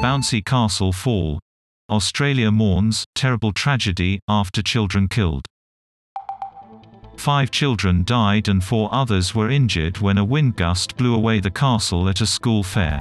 Bouncy Castle fall. Australia mourns, terrible tragedy, after children killed. Five children died and four others were injured when a wind gust blew away the castle at a school fair.